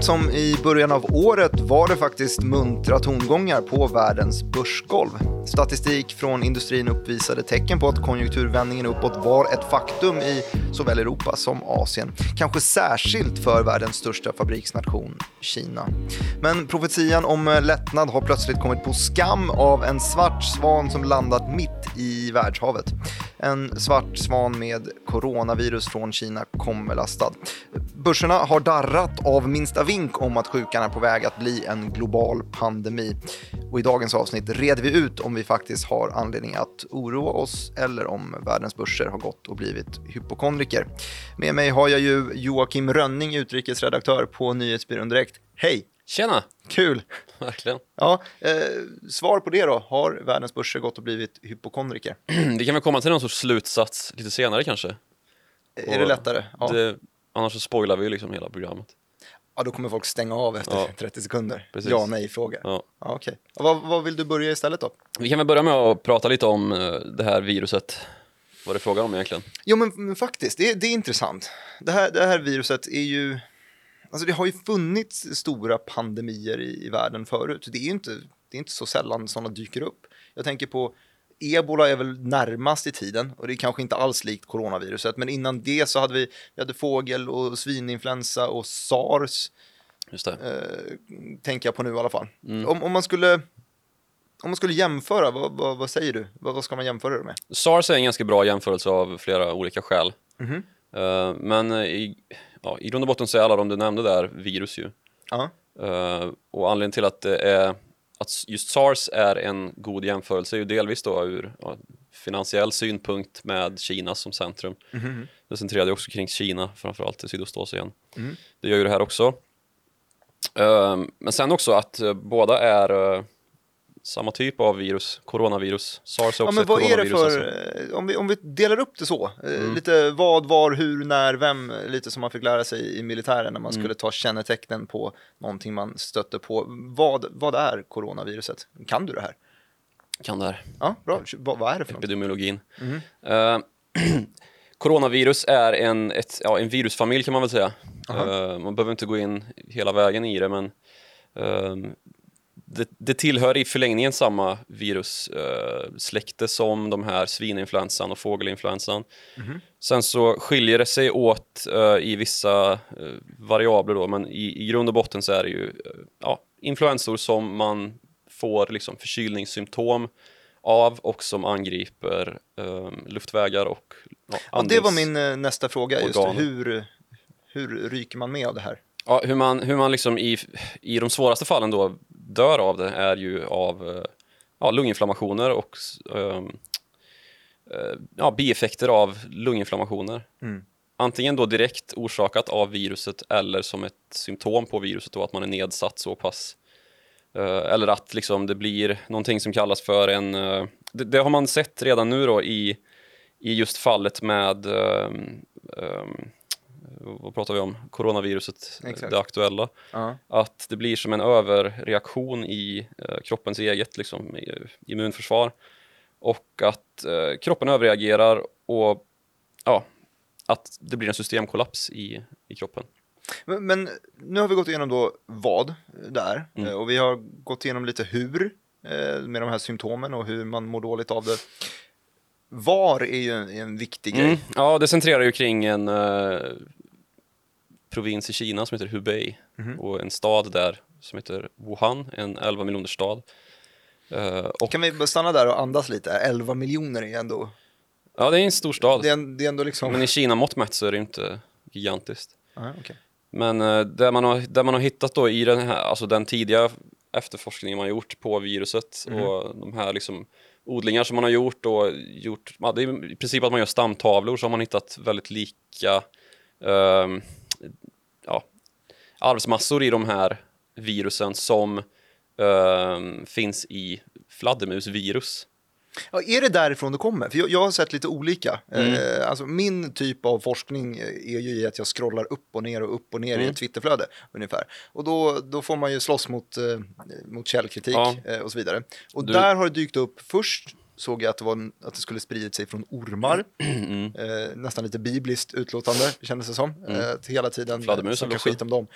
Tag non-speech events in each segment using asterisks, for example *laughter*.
Sent som i början av året var det faktiskt muntra tongångar på världens börsgolv. Statistik från industrin uppvisade tecken på att konjunkturvändningen uppåt var ett faktum i såväl Europa som Asien. Kanske särskilt för världens största fabriksnation, Kina. Men profetian om lättnad har plötsligt kommit på skam av en svart svan som landat mitt i världshavet. En svart svan med coronavirus från Kina kommer lastad. Börserna har darrat av minsta vink om att sjukan är på väg att bli en global pandemi. Och i dagens avsnitt reder vi ut om vi faktiskt har anledning att oroa oss eller om världens börser har gått och blivit hypokondriker. Med mig har jag ju Joakim Rönning, utrikesredaktör på Nyhetsbyrån Direkt. Hej! Tjena! Kul! Verkligen. Ja, eh, svar på det då. Har världens börser gått och blivit hypokondriker? *clears throat* Vi kan väl komma till någon sorts slutsats lite senare kanske. Är det lättare? Ja. Det, annars så spoilar vi ju liksom hela programmet. ja, då kommer folk stänga av efter Ja. *laughs* 30 sekunder. Precis. Ja, nej-fråga. Ja. Ja. Ja, Vad, vad vill du börja istället då? Vi kan väl börja med att prata lite om eh, det här viruset. Vad det är frågan om egentligen. Jo, men, men faktiskt, det, det är intressant. Det här, det här viruset är ju... Alltså det har ju funnits stora pandemier i, i världen förut. Det är inte, det är inte så sällan sådana dyker upp. Jag tänker på ebola är väl närmast i tiden och det är kanske inte alls likt coronaviruset. Men innan det så hade vi, vi hade fågel och svininfluensa och sars. Just det. Eh, tänker jag på nu i alla fall. Mm. Om, om, man skulle, om man skulle jämföra, vad, vad, vad säger du? Vad, vad ska man jämföra det med? Sars är en ganska bra jämförelse av flera olika skäl. Mhm. Eh, men eh, i, ja, i grund och botten så är alla de du nämnde där virus ju. Ja. Eh, och anledningen till att det är att just sars är en god jämförelse är ju delvis då ur ja, finansiell synpunkt med Kina som centrum. Mhm. Det centrerade också kring Kina, framförallt i Sydostasien. Mm. Det gör ju det här också. Eh, men sen också att eh, båda är samma typ av virus, coronavirus. Sars är också Ja, men vad är det för, alltså. eh, om vi, om vi delar upp det så, eh, Mm. lite vad, var, hur, när, vem, lite som man fick lära sig i militären när man Mm. skulle ta kännetecknen på någonting man stötte på. Vad, vad är coronaviruset? Kan du det här? Kan det här. Ja, bra. Vad, vad är det för epidemiologin. Mhm. Eh, *clears throat* coronavirus är en, ett, ja, en virusfamilj kan man väl säga. Eh, man behöver inte gå in hela vägen i det, men ehm, det, det tillhör i förlängningen samma virussläkte släkte som de här svininfluensan och fågelinfluensan. Mhm. Sen så skiljer det sig åt eh, i vissa eh, variabler då, men i, i grund och botten så är det ju eh, ja, influensor som man får liksom förkylningssymptom av och som angriper eh, luftvägar och ja, Ja, det var min eh, nästa fråga, just hur, hur ryker man med av det här? Ja, hur man, hur man liksom i, i de svåraste fallen då dör av det är ju av eh, ja, lunginflammationer och eh, ja, bieffekter av lunginflammationer. Mm. Antingen då direkt orsakat av viruset eller som ett symptom på viruset då att man är nedsatt så pass. Eh, eller att liksom det blir någonting som kallas för en, eh, det, det har man sett redan nu då i, i just fallet med ehm, ehm, vad pratar vi om? Coronaviruset, Exakt. det aktuella. Ja. Att det blir som en överreaktion i eh, kroppens eget liksom, i- immunförsvar. Och att eh, kroppen överreagerar och ja, att det blir en systemkollaps i, i kroppen. Men, men nu har vi gått igenom då vad det är Mm. eh, och vi har gått igenom lite hur eh, med de här symptomen och hur man mår dåligt av det. Var är ju en, en viktig grej. Mm. Ja, det centrerar ju kring en eh, provins i Kina som heter Hubei Mhm. och en stad där som heter Wuhan, en 11 miljoners stad. Eh, och, Kan vi stanna där och andas lite? 11 miljoner är ändå, ja, det är en stor stad, det är, det är ändå liksom... men i Kina mått mätt så är det inte gigantiskt. Ja, okej. Men eh, där, man har, där man har hittat då i den här, alltså den tidiga efterforskningen man har gjort på viruset Mhm. och de här liksom odlingar som man har gjort och gjort, det är i princip att man gör stamtavlor så har man hittat väldigt lika ja, arvsmassor i de här virusen som ehm, finns i fladdermusvirus. Ja, är det därifrån det kommer? För jag, jag har sett lite olika. Mm. Eh, alltså min typ av forskning eh, är ju i att jag scrollar upp och ner och upp och ner i Mm. ett Twitterflöde ungefär. Och då, då får man ju slåss mot, eh, mot källkritik Ja. eh, och så vidare. Och Du- där har det dykt upp först såg jag att det, var, att det skulle spridit sig från ormar. *clears throat* Mm. Eh, nästan lite bibliskt utlåtande kändes det som. Eh, till hela tiden Mm. Fladdermus snacka skit om dem.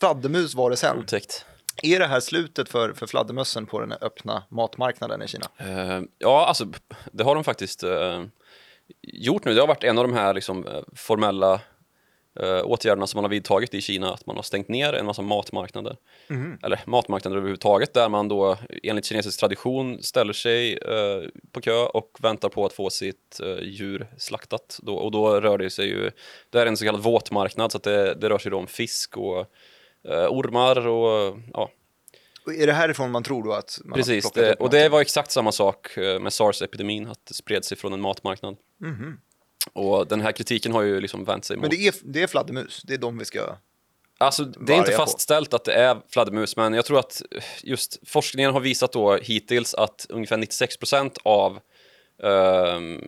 Fladdermus var det sen. Otäckt. Är det här slutet för, för fladdermössen på den öppna matmarknaden i Kina? Eh, ja, alltså det har de faktiskt eh, gjort nu. Det har varit en av de här liksom, eh, formella eh, åtgärderna som man har vidtagit i Kina, att man har stängt ner en massa matmarknader. Eller matmarknader överhuvudtaget, där man då enligt kinesisk tradition ställer sig eh, på kö och väntar på att få sitt eh, djur slaktat. Då, och då rör det sig ju, det är en så kallad våtmarknad, så det, det rör sig då om fisk och eh, ormar och ja, Och är det härifrån man tror då att man Precis, det, och det var exakt samma sak eh, med sars-epidemin, att det spred sig från en matmarknad. Och den här kritiken har ju liksom vänt sig mot... Men det är, det är fladdermus, det är de vi ska... Alltså, det är inte vargar på. fastställt att det är fladdermus, men jag tror att just forskningen har visat då hittills att ungefär 96% av ehm,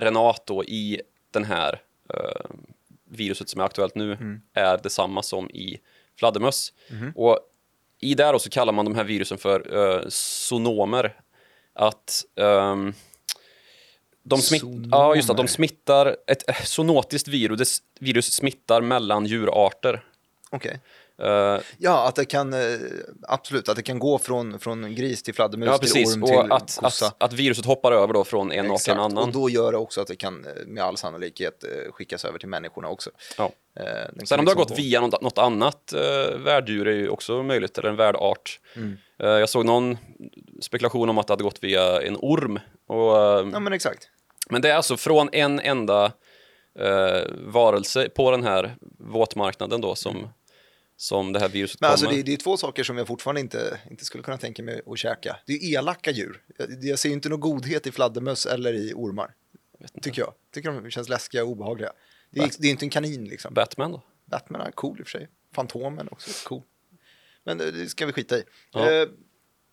RNA då i den här ehm, viruset som är aktuellt nu Mm. är detsamma som i fladdermöss. Mhm. Och i då så kallar man de här virusen för uh, zoonomer. Att ehm, de, smitt, ja, just det, de smittar, ett eh, zoonotiskt virus, virus smittar mellan djurarter. Okej. Eh, Ja, att det kan, eh, absolut, att det kan gå från, från gris till fladdermus Ja, till precis. orm Och till att, kossa. att, att viruset hoppar över då från en art till en Exakt. annan. Och då gör det också att det kan med all sannolikhet skickas över till människorna också. Ja. Den Sen om det har liksom gått gå- via något, något annat eh, värddjur är ju också möjligt, eller en värdart. Mm. Jag såg någon spekulation om att det hade gått via en orm. Och, Ja, men exakt. Men det är alltså från en enda eh, varelse på den här våtmarknaden då som, som det här viruset Men alltså kommer. det, det är två saker som jag fortfarande inte, inte skulle kunna tänka mig att käka. Det är elaka djur. Jag, jag ser ju inte någon godhet i fladdermöss eller i ormar. Tycker jag. Tycker de känns läskiga och obehagliga. Det är, det är inte en kanin liksom. Batman då? Batman är cool i och för sig. Fantomen också cool. Men det, det ska vi skita i. Ja. Eh,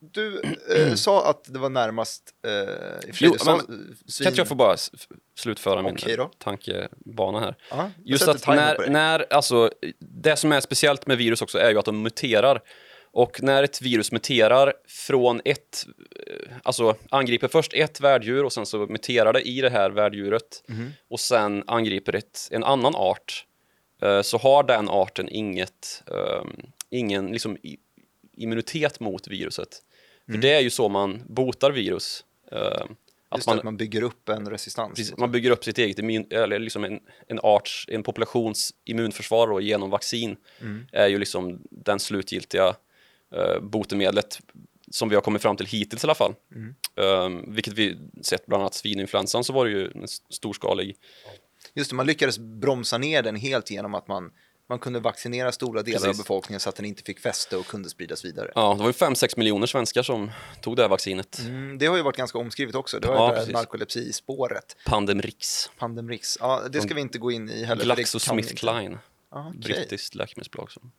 du eh, *clears throat* sa att det var närmast... Eh, Jo, sa, men svin- Kan jag få bara slutföra min då. tankebana här? Jag Just att när, när, alltså, det som är speciellt med virus också är ju att de muterar. Och när ett virus muterar från ett, eh, alltså angriper först ett värddjur och sen så muterar det i det här värddjuret Mhm. och sen angriper ett, en annan art, eh, så har den arten inget, eh, ingen liksom immunitet mot viruset. För det är ju så man botar virus. eh, Mm. Att man, att man bygger upp en resistans. Precis, man bygger upp sitt eget immun, eller liksom en, en arts, en populations immunförsvar då, genom vaccin Mm. är ju liksom den slutgiltiga uh, botemedlet som vi har kommit fram till hittills i alla fall. Mm. Um, vilket vi sett bland annat svininfluensan så var det ju en storskalig. Just det, man lyckades bromsa ner den helt genom att man, man kunde vaccinera stora delar Precis. av befolkningen så att den inte fick fäste och kunde spridas vidare. Ja, det var ju 5-6 miljoner svenskar som tog det här vaccinet. Mm, det har ju varit ganska omskrivet också. Det har Ja, ju precis. narkolepsispåret. Pandemrix. Pandemrix. Ja, det ska vi inte gå in i heller. GlaxoSmithKline. Ja, okej. Brittiskt läkemedelsbolag. Som.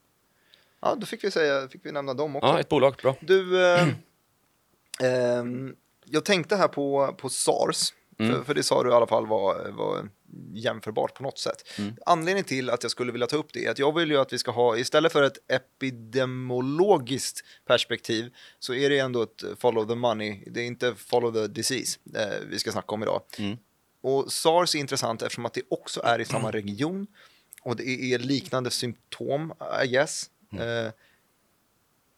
Ja, då fick vi, säga, fick vi nämna dem också. Ja, ett bolag. Bra. Du, eh, *clears throat* ehm, jag tänkte här på, på SARS, Mm. för, för det sa du i alla fall var, var jämförbart på något sätt. Mm. Anledningen till att jag skulle vilja ta upp det är att jag vill ju att vi ska ha, istället för ett epidemiologiskt perspektiv, så är det ändå ett follow the money, det är inte follow the disease eh, vi ska snacka om idag. Mm. Och SARS är intressant eftersom att det också är i samma region och det är liknande symptom, I guess. Mm. Eh,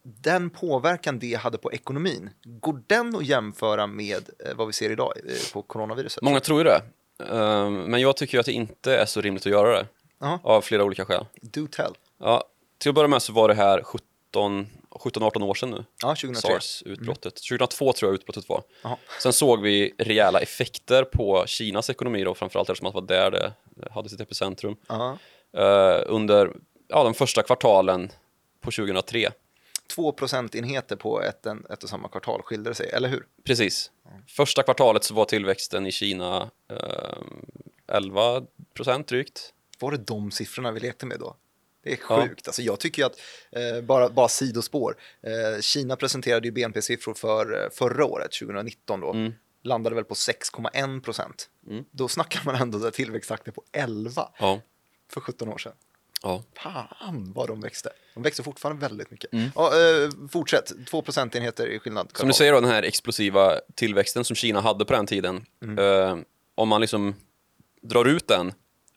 den påverkan det hade på ekonomin, går den att jämföra med eh, vad vi ser idag eh, på coronaviruset? Många tror ju det. Um, men jag tycker att det inte är så rimligt att göra det. Jaha. Av flera olika skäl. Do tell. Ja, till att börja med så var det här 17 17-18 år sedan nu, Ja, 2003. sars-utbrottet. 2002 tror jag utbrottet var. Jaha. Sen såg vi rejäla effekter på Kinas ekonomi då, framförallt eftersom att det var där det hade sitt epicentrum. Eh, under ja, de första kvartalen på 2003. Två procentenheter på ett, ett och samma kvartal skiljer det sig, eller hur? Precis. Första kvartalet så var tillväxten i Kina eh, 11 procent drygt. Var det de siffrorna vi lekte med då? Det är Ja. sjukt. Alltså jag tycker att, eh, bara, bara sidospår, eh, Kina presenterade ju BNP-siffror för eh, förra året, 2019 då, Mm. landade väl på 6,1 procent. Mm. Då snackar man ändå där tillväxttakten på 11 Ja. för 17 år sedan. Ja. Fan vad de växte. De växer fortfarande väldigt mycket. Ja, eh, fortsätt, två procentenheter i skillnad. Som du säger då, den här explosiva tillväxten som Kina hade på den tiden. Eh, om man liksom drar ut den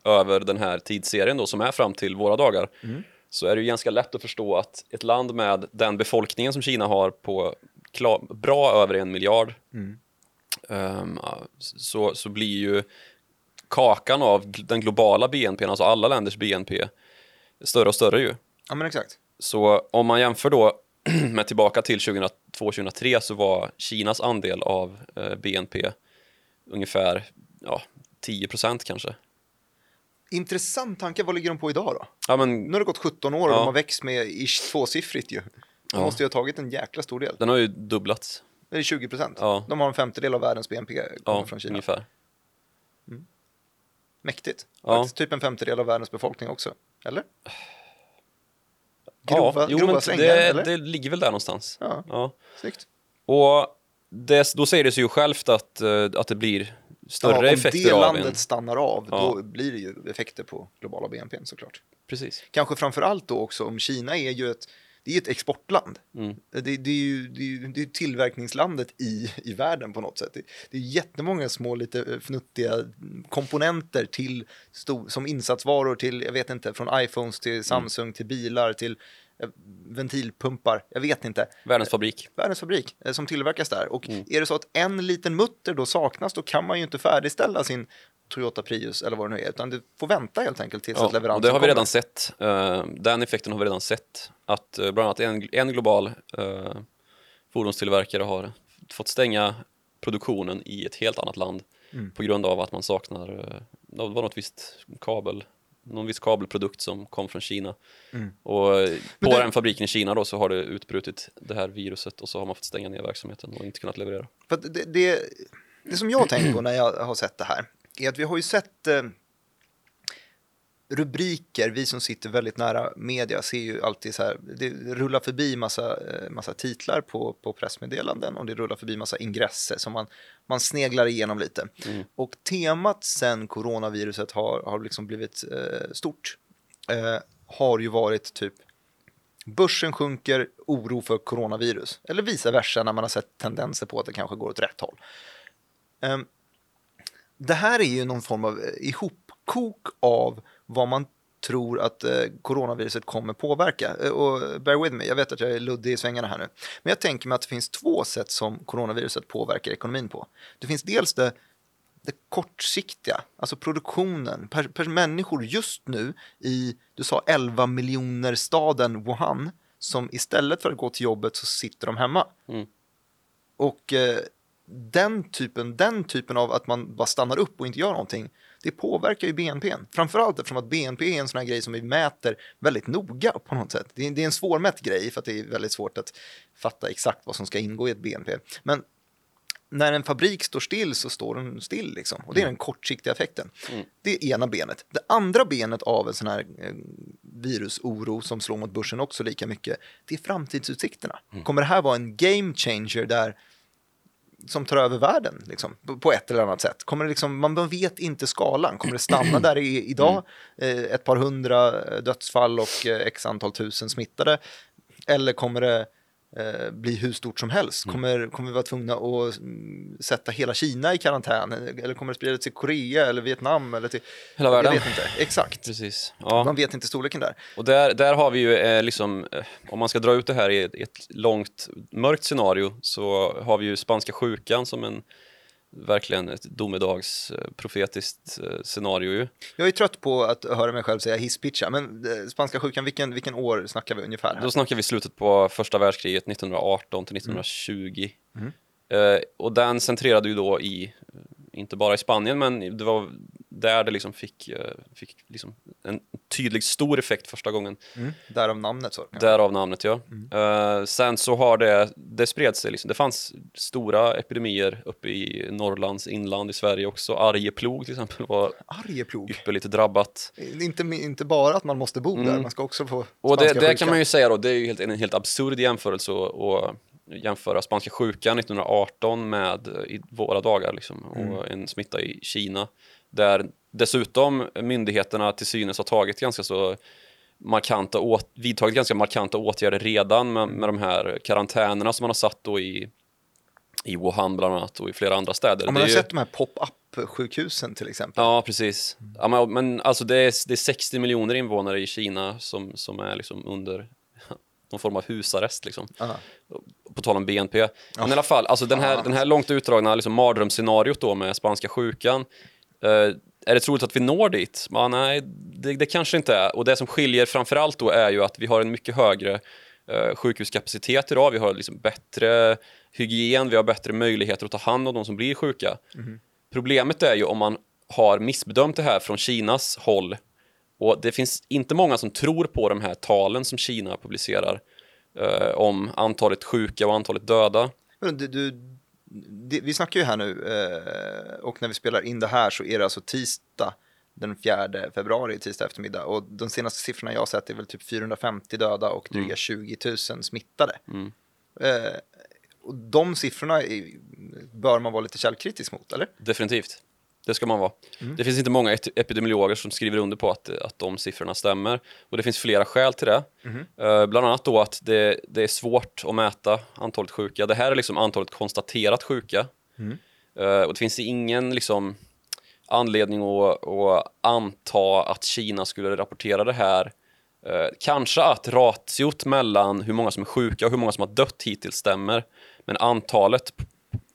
över den här tidsserien då som är fram till våra dagar så är det ju ganska lätt att förstå att ett land med den befolkningen som Kina har på klar, bra över en miljard ehm, så, så blir ju kakan av den globala BNP, alltså alla länders BNP, större och större ju. Ja, men exakt. Så om man jämför då *clears throat* med tillbaka till 2002-2003 så var Kinas andel av eh, BNP ungefär ja, 10 procent kanske. Intressant tanke, vad ligger de på idag då? Ja, men Nu har det gått 17 år och Ja. de har växt med ish tvåsiffrigt ju. De Ja. måste ju ha tagit en jäkla stor del. den har ju dubblats. Det är 20 procent. Ja. De har en femtedel av världens BNP Ja, från Kina. ungefär. Mäktigt. Ja. Faktiskt typ en femtedel av världens befolkning också. Eller? Ja, Grova, jo, grova men slängar, det, eller? det ligger väl där någonstans. Ja, Ja. snyggt. Och det, då säger det sig ju självt att, eh, att det blir större ja, om effekter det av landet en... stannar av, Ja. då blir det ju effekter på globala BNP såklart. Precis. Kanske framför allt då också om Kina är ju ett, det är ett exportland. Mm. Det, det är ju det är, ju- det är tillverkningslandet i, i världen på något sätt. Det, det är jättemånga små lite eh, fnuttiga komponenter till som insatsvaror till, jag vet inte, från iPhones till Samsung till bilar till eh, ventilpumpar, jag vet inte. Världens fabrik. Världens fabrik eh, som tillverkas där. Och är det så att en liten mutter då saknas, då kan man ju inte färdigställa sin Toyota Prius eller vad det nu är, utan du får vänta helt enkelt tills att Ja, leveransen och det har vi kommer. redan sett. Eh, den effekten har vi redan sett. Att eh, bland annat en, en global uh, fordonstillverkare har fått stänga produktionen i ett helt annat land Mm. på grund av att man saknar, det var något visst kabel, någon viss kabelprodukt som kom från Kina. Mm. Och eh, på det- den fabriken i Kina då så har det utbrutit det här viruset och så har man fått stänga ner verksamheten och inte kunnat leverera. För att det, det, det som jag tänkt på när jag har sett det här är att vi har ju sett eh, rubriker, vi som sitter väldigt nära media ser ju alltid så här, det rullar förbi massa, eh, massa titlar på, på pressmeddelanden och det rullar förbi massa ingresser som man, man sneglar igenom lite. Och temat sen coronaviruset har, har liksom blivit eh, stort eh, har ju varit typ Börsen sjunker, oro för coronavirus. Eller vice versa när man har sett tendenser på att det kanske går åt rätt håll. Ehm, det här är ju någon form av eh, ihopkok av vad man tror att eh, coronaviruset kommer påverka. Eh, och bear with me, jag vet att jag är luddig i svängarna här nu. Men jag tänker mig att det finns två sätt som coronaviruset påverkar ekonomin på. Det finns dels det det kortsiktiga, alltså produktionen, per, per människor just nu i, du sa 11 miljoner staden Wuhan, som istället för att gå till jobbet så sitter de hemma. Mm. Och eh, den, typen, den typen av att man bara stannar upp och inte gör någonting, det påverkar ju BNP. Framförallt eftersom att BNP är en sån här grej som vi mäter väldigt noga på något sätt. Det är, det är en svårmätt grej för att det är väldigt svårt att fatta exakt vad som ska ingå i ett BNP. Men när en fabrik står still så står den still liksom. Och det är den kortsiktiga effekten. Det är ena benet. Det andra benet av en sån här eh, virusoro som slår mot börsen också lika mycket, det är framtidsutsikterna. Kommer det här vara en game changer där som tar över världen liksom, på- ett eller annat sätt? Kommer det liksom, man vet inte skalan. Kommer det stanna där i, idag? Eh, ett par hundra eh, dödsfall och eh, x antal tusen smittade? Eller kommer det eh, bli hur stort som helst? Kommer, kommer vi vara tvungna att mm, sätta hela Kina i karantän? Eller kommer det sprida till Korea eller Vietnam? Eller till, Hela världen. Jag vet inte. Exakt. Precis. Ja. Man vet inte storleken där. Och där, där har vi ju eh, liksom, eh, om man ska dra ut det här i ett, ett långt mörkt scenario så har vi ju spanska sjukan som en verkligen ett domedags eh, scenario ju. Jag är trött på att höra mig själv säga hisspitcha, men eh, spanska sjukan, vilken, vilken år snackar vi ungefär? Här? Då snackar vi slutet på första världskriget 1918 till 1920. Eh, och den centrerade ju då i, inte bara i Spanien, men det var där det liksom fick, eh, fick liksom en tydlig stor effekt första gången. Mm. Därav namnet så. Därav namnet ja. Eh, sen så har det, det spred sig liksom. Det fanns stora epidemier uppe i Norrlands inland i Sverige också. Arjeplog till exempel var Arjeplog. ypperligt drabbat. Inte, inte bara att man måste bo där, Mm. man ska också få Och det, det kan man ju säga då, det är ju helt, en helt absurd jämförelse att att jämföra spanska sjukan 1918 med i våra dagar liksom, och en smitta i Kina. Där dessutom myndigheterna till synes har tagit ganska så markanta åt, vidtagit ganska markanta åtgärder redan med, med de här karantänerna som man har satt då i, i Wuhan bland annat och i flera andra städer. Ja, man har ju- sett de här pop-up-sjukhusen till exempel. Ja, precis. Ja, men, men alltså det är, det är 60 miljoner invånare i Kina som, som är liksom under *laughs* någon form av husarrest liksom. Ja. På tal om BNP. Men i alla fall, alltså den här, den här långt utdragna liksom, mardrömsscenariot då med spanska sjukan. Eh, är det troligt att vi når dit? Ja, nej, det, det kanske inte är. Och det som skiljer framförallt då är ju att vi har en mycket högre eh, sjukhuskapacitet idag. Vi har liksom bättre hygien, vi har bättre möjligheter att ta hand om de som blir sjuka. Problemet är ju om man har missbedömt det här från Kinas håll och det finns inte många som tror på de här talen som Kina publicerar eh, om antalet sjuka och antalet döda. Du, du, det, vi snackar ju här nu eh, och när vi spelar in det här så är det alltså tisdag den 4 februari, tisdag eftermiddag. Och de senaste siffrorna jag har sett är väl typ 450 döda och dryga 20 000 smittade. Mm. Eh, och de siffrorna är, bör man vara lite källkritisk mot, eller? Definitivt. Det ska man vara. Det finns inte många epidemiologer som skriver under på att, att de siffrorna stämmer. Och det finns flera skäl till det. Eh, bland annat då att det, det är svårt att mäta antalet sjuka. Det här är liksom antalet konstaterat sjuka. Eh, och det finns ingen liksom, anledning att, att anta att Kina skulle rapportera det här. Eh, kanske att ratiot mellan hur många som är sjuka och hur många som har dött hittills stämmer. Men antalet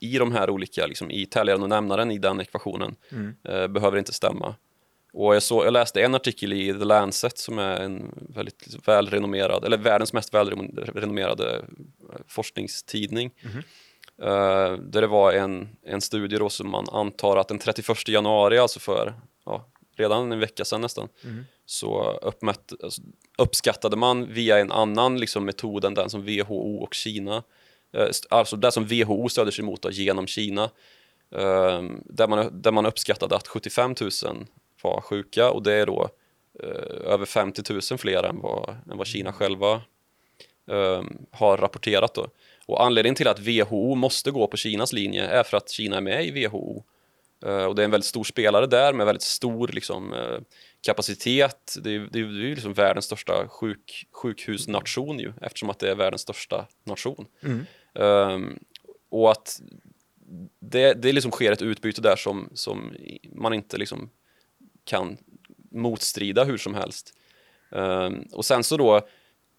i de här olika, liksom, i täljaren och nämnaren i den ekvationen eh, behöver inte stämma. Och jag, så, jag läste en artikel i The Lancet som är en väldigt välrenommerad, eller världens mest välrenommerade eh, forskningstidning. Eh, där det var en, en studie då som man antar att den 31 januari, alltså för ja, redan en vecka sedan nästan, så uppmätt, alltså, uppskattade man via en annan liksom, metod än den som WHO och Kina, alltså det som WHO stöder sig mot då, genom Kina, eh, där, man, där man uppskattade att 75 000 var sjuka och det är då eh, över 50 000 fler än vad, än vad Kina själva eh, har rapporterat. Då. Och anledningen till att WHO måste gå på Kinas linje är för att Kina är med i WHO. Eh, och det är en väldigt stor spelare där med väldigt stor liksom, eh, kapacitet. Det är, det är, ju liksom världens största sjuk, sjukhusnation ju, eftersom att det är världens största nation. Ehm, och att det, det liksom sker ett utbyte där som, som man inte liksom kan motstrida hur som helst. Ehm, och sen så då,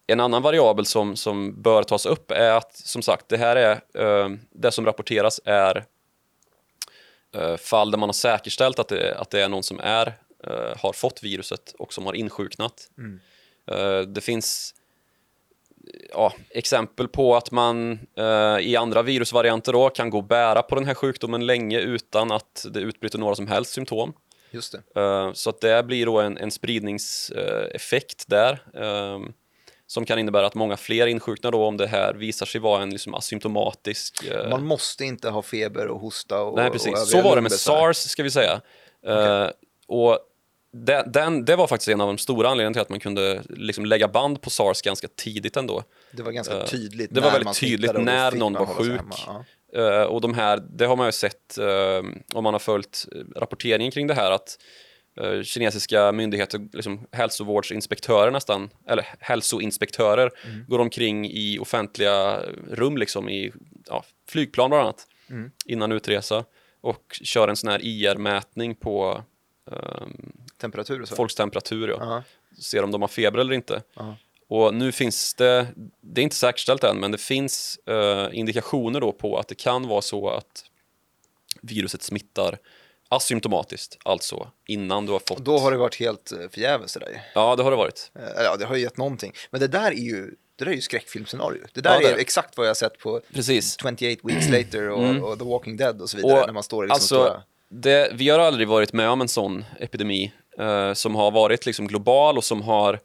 en annan variabel som, som bör tas upp är att som sagt, det här är ehm, det som rapporteras är eh, fall där man har säkerställt att det, att det är någon som är, eh, har fått viruset och som har insjuknat. Eh, det finns ja, exempel på att man eh, i andra virusvarianter då kan gå och bära på den här sjukdomen länge utan att det utbryter några som helst symptom. Just det. Eh, så att det blir då en, en spridningseffekt där eh, som kan innebära att många fler insjuknar då om det här visar sig vara en liksom asymptomatisk eh, Man måste inte ha feber och hosta och Nej, och precis. övriga Så var det med. SARS, ska vi säga. Eh, och det, den, det var faktiskt en av de stora anledningarna till att man kunde liksom lägga band på SARS ganska tidigt ändå. Det var ganska Eh, tydligt det var väldigt tydligt när någon var sjuk. hemma. Ja. Eh, och de här, det har man ju sett eh, om man har följt rapporteringen kring det här att kinesiska myndigheter, liksom hälsovårdsinspektörer nästan, eller hälsoinspektörer, Mm. går omkring i offentliga rum, liksom i ja, flygplan bland annat, Mm. innan utresa och kör en sån här IR-mätning på ehm, Temperatur och så. folks temperatur, ja. Ja. ser om de har feber eller inte. Ja. Och nu finns det, det är inte säkerställt än, men det finns eh, indikationer då på att det kan vara så att viruset smittar asymptomatiskt, alltså innan du har fått... Och då har det varit helt eh, förgäves där ju. Ja, det har det varit. Eh, Ja, det har ju gett någonting. Men det där är ju, det där är ju skräckfilmscenario. Det där Ja, det är är exakt vad jag har sett på Precis. 28 Weeks Later och, och The Walking Dead och så vidare. Mm. Och när man står i liksom alltså, stora... det, vi har aldrig varit med om en sån epidemi eh, som har varit liksom global och som har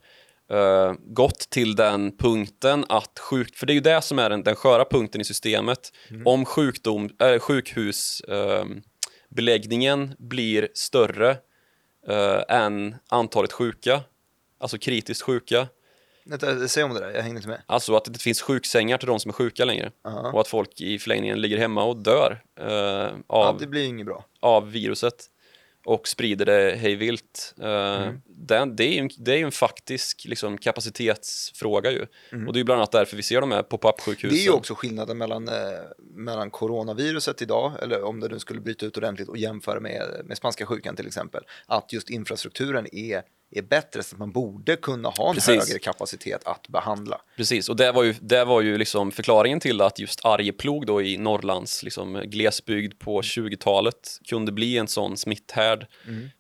eh, gått till den punkten att sjuk... För det är ju det som är den, den sköra punkten i systemet. Mm. Om sjukdom, äh, sjukhusbeläggningen beläggningen blir större eh, än antalet sjuka, alltså kritiskt sjuka, Säg om det där, jag hängde inte med. Alltså att det inte finns sjuksängar till de som är sjuka längre. Ja. Och att folk i förlängningen ligger hemma och dör eh, Ja, av, det blir inget bra. av viruset. Och sprider det hej vilt. Uh, den, det, är ju, det är en faktisk liksom, kapacitetsfråga ju. Och det är bland annat därför vi ser de här pop-up-sjukhusen. Det är ju också skillnaden mellan, eh, mellan coronaviruset idag, eller om det nu skulle bryta ut ordentligt och jämföra med, med spanska sjukan till exempel, att just infrastrukturen är är bättre så att man borde kunna ha en Precis. högre kapacitet att behandla. Precis, och det var ju, det var ju liksom förklaringen till att just Arjeplog då i Norrlands liksom, glesbygd på 20-talet kunde bli en sån smitthärd.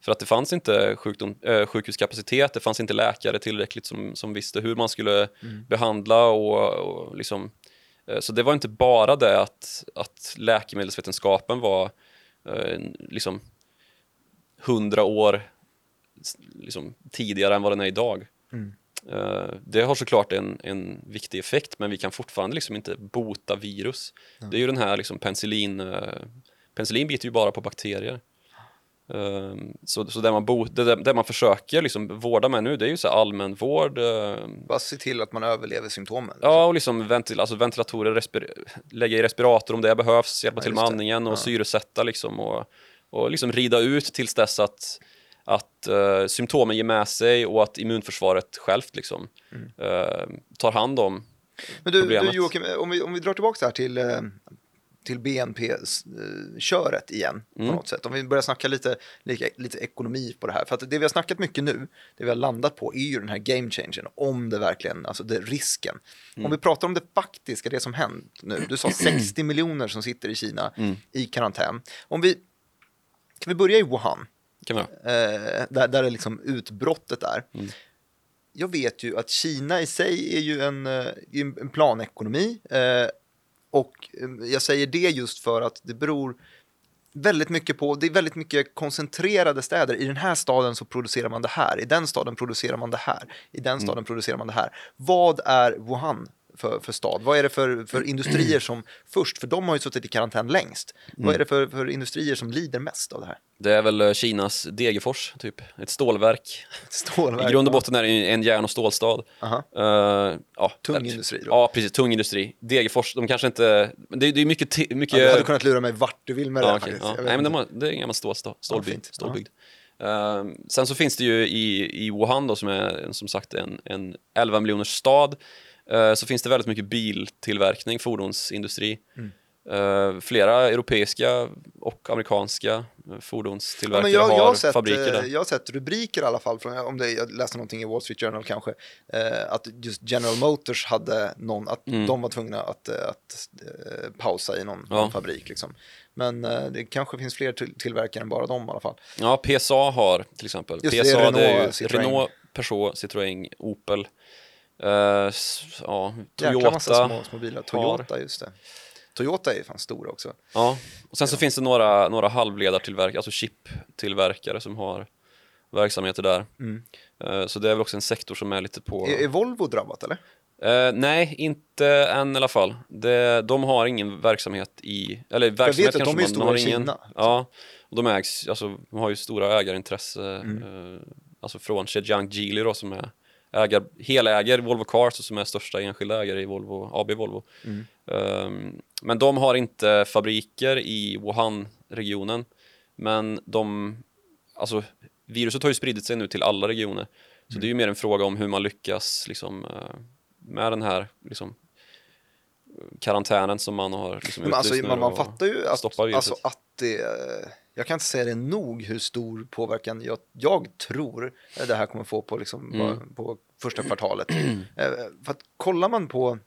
För att det fanns inte sjukdom, äh, sjukhuskapacitet, det fanns inte läkare tillräckligt som, som visste hur man skulle behandla och, och liksom eh, så det var inte bara det att, att läkemedelsvetenskapen var eh, liksom hundra år liksom, tidigare än vad den är idag. Eh, det har såklart en, en viktig effekt men vi kan fortfarande liksom inte bota virus. Det är ju den här liksom penicillin, eh, penicillin biter ju bara på bakterier. Eh, så, så det man, bo, det, det man försöker liksom vårda med nu det är ju så här allmänvård, eh, Bara se till att man överlever symptomen. Ja, och liksom ventil alltså ventilatorer, respir lägga i respirator om det behövs, hjälpa Ja, till med andningen och Ja. syresätta liksom och, och liksom rida ut tills dess att, att eh, symptomen ger med sig och att immunförsvaret självt liksom Mm. eh, tar hand om Men du, du problemet. Joakim, om vi, om vi drar tillbaka här till, eh, till BNP-köret igen på Mm. något sätt. Om vi börjar snacka lite, lite, lite ekonomi på det här. För att det vi har snackat mycket nu, det vi har landat på är ju den här game changern, om det verkligen, alltså det, risken. Mm. Om vi pratar om det faktiska, det som hänt nu. Du sa *clears throat* 60 miljoner som sitter i Kina Mm. i karantän. Om vi, kan vi börja i Wuhan? Man göra. eh, där, där det liksom utbrottet är. Mm. Jag vet ju att Kina i sig är ju en, eh, en planekonomi eh, och eh, jag säger det just för att det beror väldigt mycket på, det är väldigt mycket koncentrerade städer. I den här staden så producerar man det här, i den staden producerar man det här, i den staden producerar man det här. Vad är Wuhan för, för stad? Vad är det för, för industrier som först, för de har ju suttit i karantän längst. Vad är det för, för industrier som lider mest av det här? Det är väl eh, Kinas Degerfors, typ. Ett stålverk. Stålverk? I grund och botten är det en järn och stålstad. Aha. Eh, ja, Tung eller- industri då? Ja, precis. Tung industri. Degerfors, de kanske inte... Det, det är mycket... mycket Ja, du hade kunnat lura mig vart du vill med det Ja, här faktiskt. ja. Nej, men de har, det är en gammal stål, stål, stålbygd. fint. stålbygd. Ehm, sen så finns det ju i, i Wuhan då, som är som sagt en, en 11 miljoners stad så finns det väldigt mycket biltillverkning, fordonsindustri. Mm. Eh, flera europeiska och amerikanska eh, Ja, fordonstillverkare men jag, har jag, har sett, fabriker eh, där. jag har sett rubriker i alla fall, från, om det, jag läste någonting i Wall Street Journal kanske, eh, att just General Motors hade någon, att Mm. de var tvungna att, eh, att eh, pausa i någon, Ja. någon fabrik. Liksom. Men eh, det kanske finns fler till, tillverkare än bara dem i alla fall. Ja, PSA har till exempel. Just det, PSA Renault, det är ju Citroën. Renault, Peugeot, Citroën, Opel. S- ja, Jäkla massa Toyota. små, små bilar. Toyota, just det. Toyota är fan stora också. Ja, och sen så finns det några, några halvledartillverkare, alltså chiptillverkare som har verksamheter där. Mm. Eh, Så det är väl också en sektor som är lite på... Är, är Volvo drabbat eller? Eh, nej, inte än i alla fall. Det, de har ingen verksamhet i... Eller verksamhet vet att de är stora i ingen, Kina. Ja, och de ägs, alltså de har ju stora ägarintresse, Mm. eh, alltså från Zhejiang Geely då som är ägar, heläger Volvo Cars och som är största enskilda ägare i Volvo, AB Volvo. Mm. Ehm, men de har inte fabriker i Wuhan-regionen. Men de, alltså viruset har ju spridit sig nu till alla regioner. Så Mm. det är ju mer en fråga om hur man lyckas liksom, eh, med den här liksom, karantänen som man har liksom, Men alltså, man, man fattar ju att, alltså, att det, jag kan inte säga det nog hur stor påverkan jag, jag tror det här kommer få på, liksom, Mm. på, på första kvartalet. *clears throat* Eh, för att kollar man på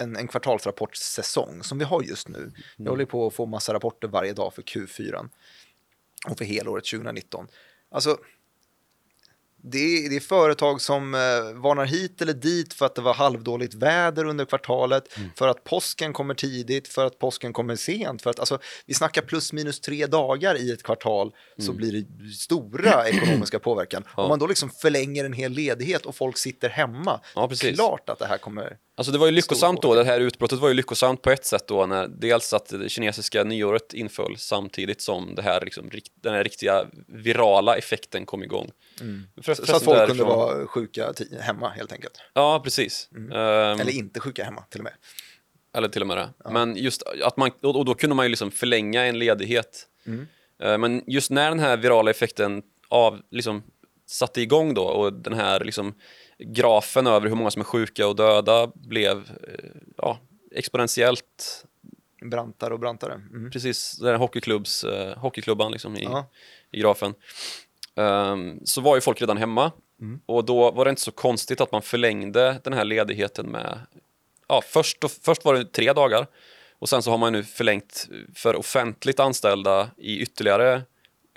en, en kvartalsrapportsäsong som vi har just nu, Mm. jag håller på att få massa rapporter varje dag för Q4 och för helåret 2019. Alltså, det är, det är företag som eh, varnar hit eller dit för att det var halvdåligt väder under kvartalet, Mm. för att påsken kommer tidigt, för att påsken kommer sent. För att, alltså, vi snackar plus minus tre dagar i ett kvartal så blir det stora *clears throat* ekonomiska påverkan. Mm. Ja. Om man då liksom förlänger en hel ledighet och folk sitter hemma, Ja, precis. klart att det här kommer... Alltså det var ju lyckosamt då, det här utbrottet var ju lyckosamt på ett sätt då när dels att det kinesiska nyåret inföll samtidigt som det här liksom, den här riktiga virala effekten kom igång. Mm. Så att förresten folk kunde vara sjuka hemma helt enkelt. Ja, precis. Ehm, Eller inte sjuka hemma till och med. eller till och med det. Men just att man, och då kunde man ju liksom förlänga en ledighet. Mm. Eh, men just när den här virala effekten av, liksom, satte igång då och den här liksom, grafen över hur många som är sjuka och döda blev eh, ja, exponentiellt Brantare och brantare. Mm. precis den här hockeyklubbs, eh, hockeyklubban liksom i, i grafen. Ehm, så var ju folk redan hemma Mm. och då var det inte så konstigt att man förlängde den här ledigheten med, ja först, och, först var det tre dagar och sen så har man nu förlängt för offentligt anställda i ytterligare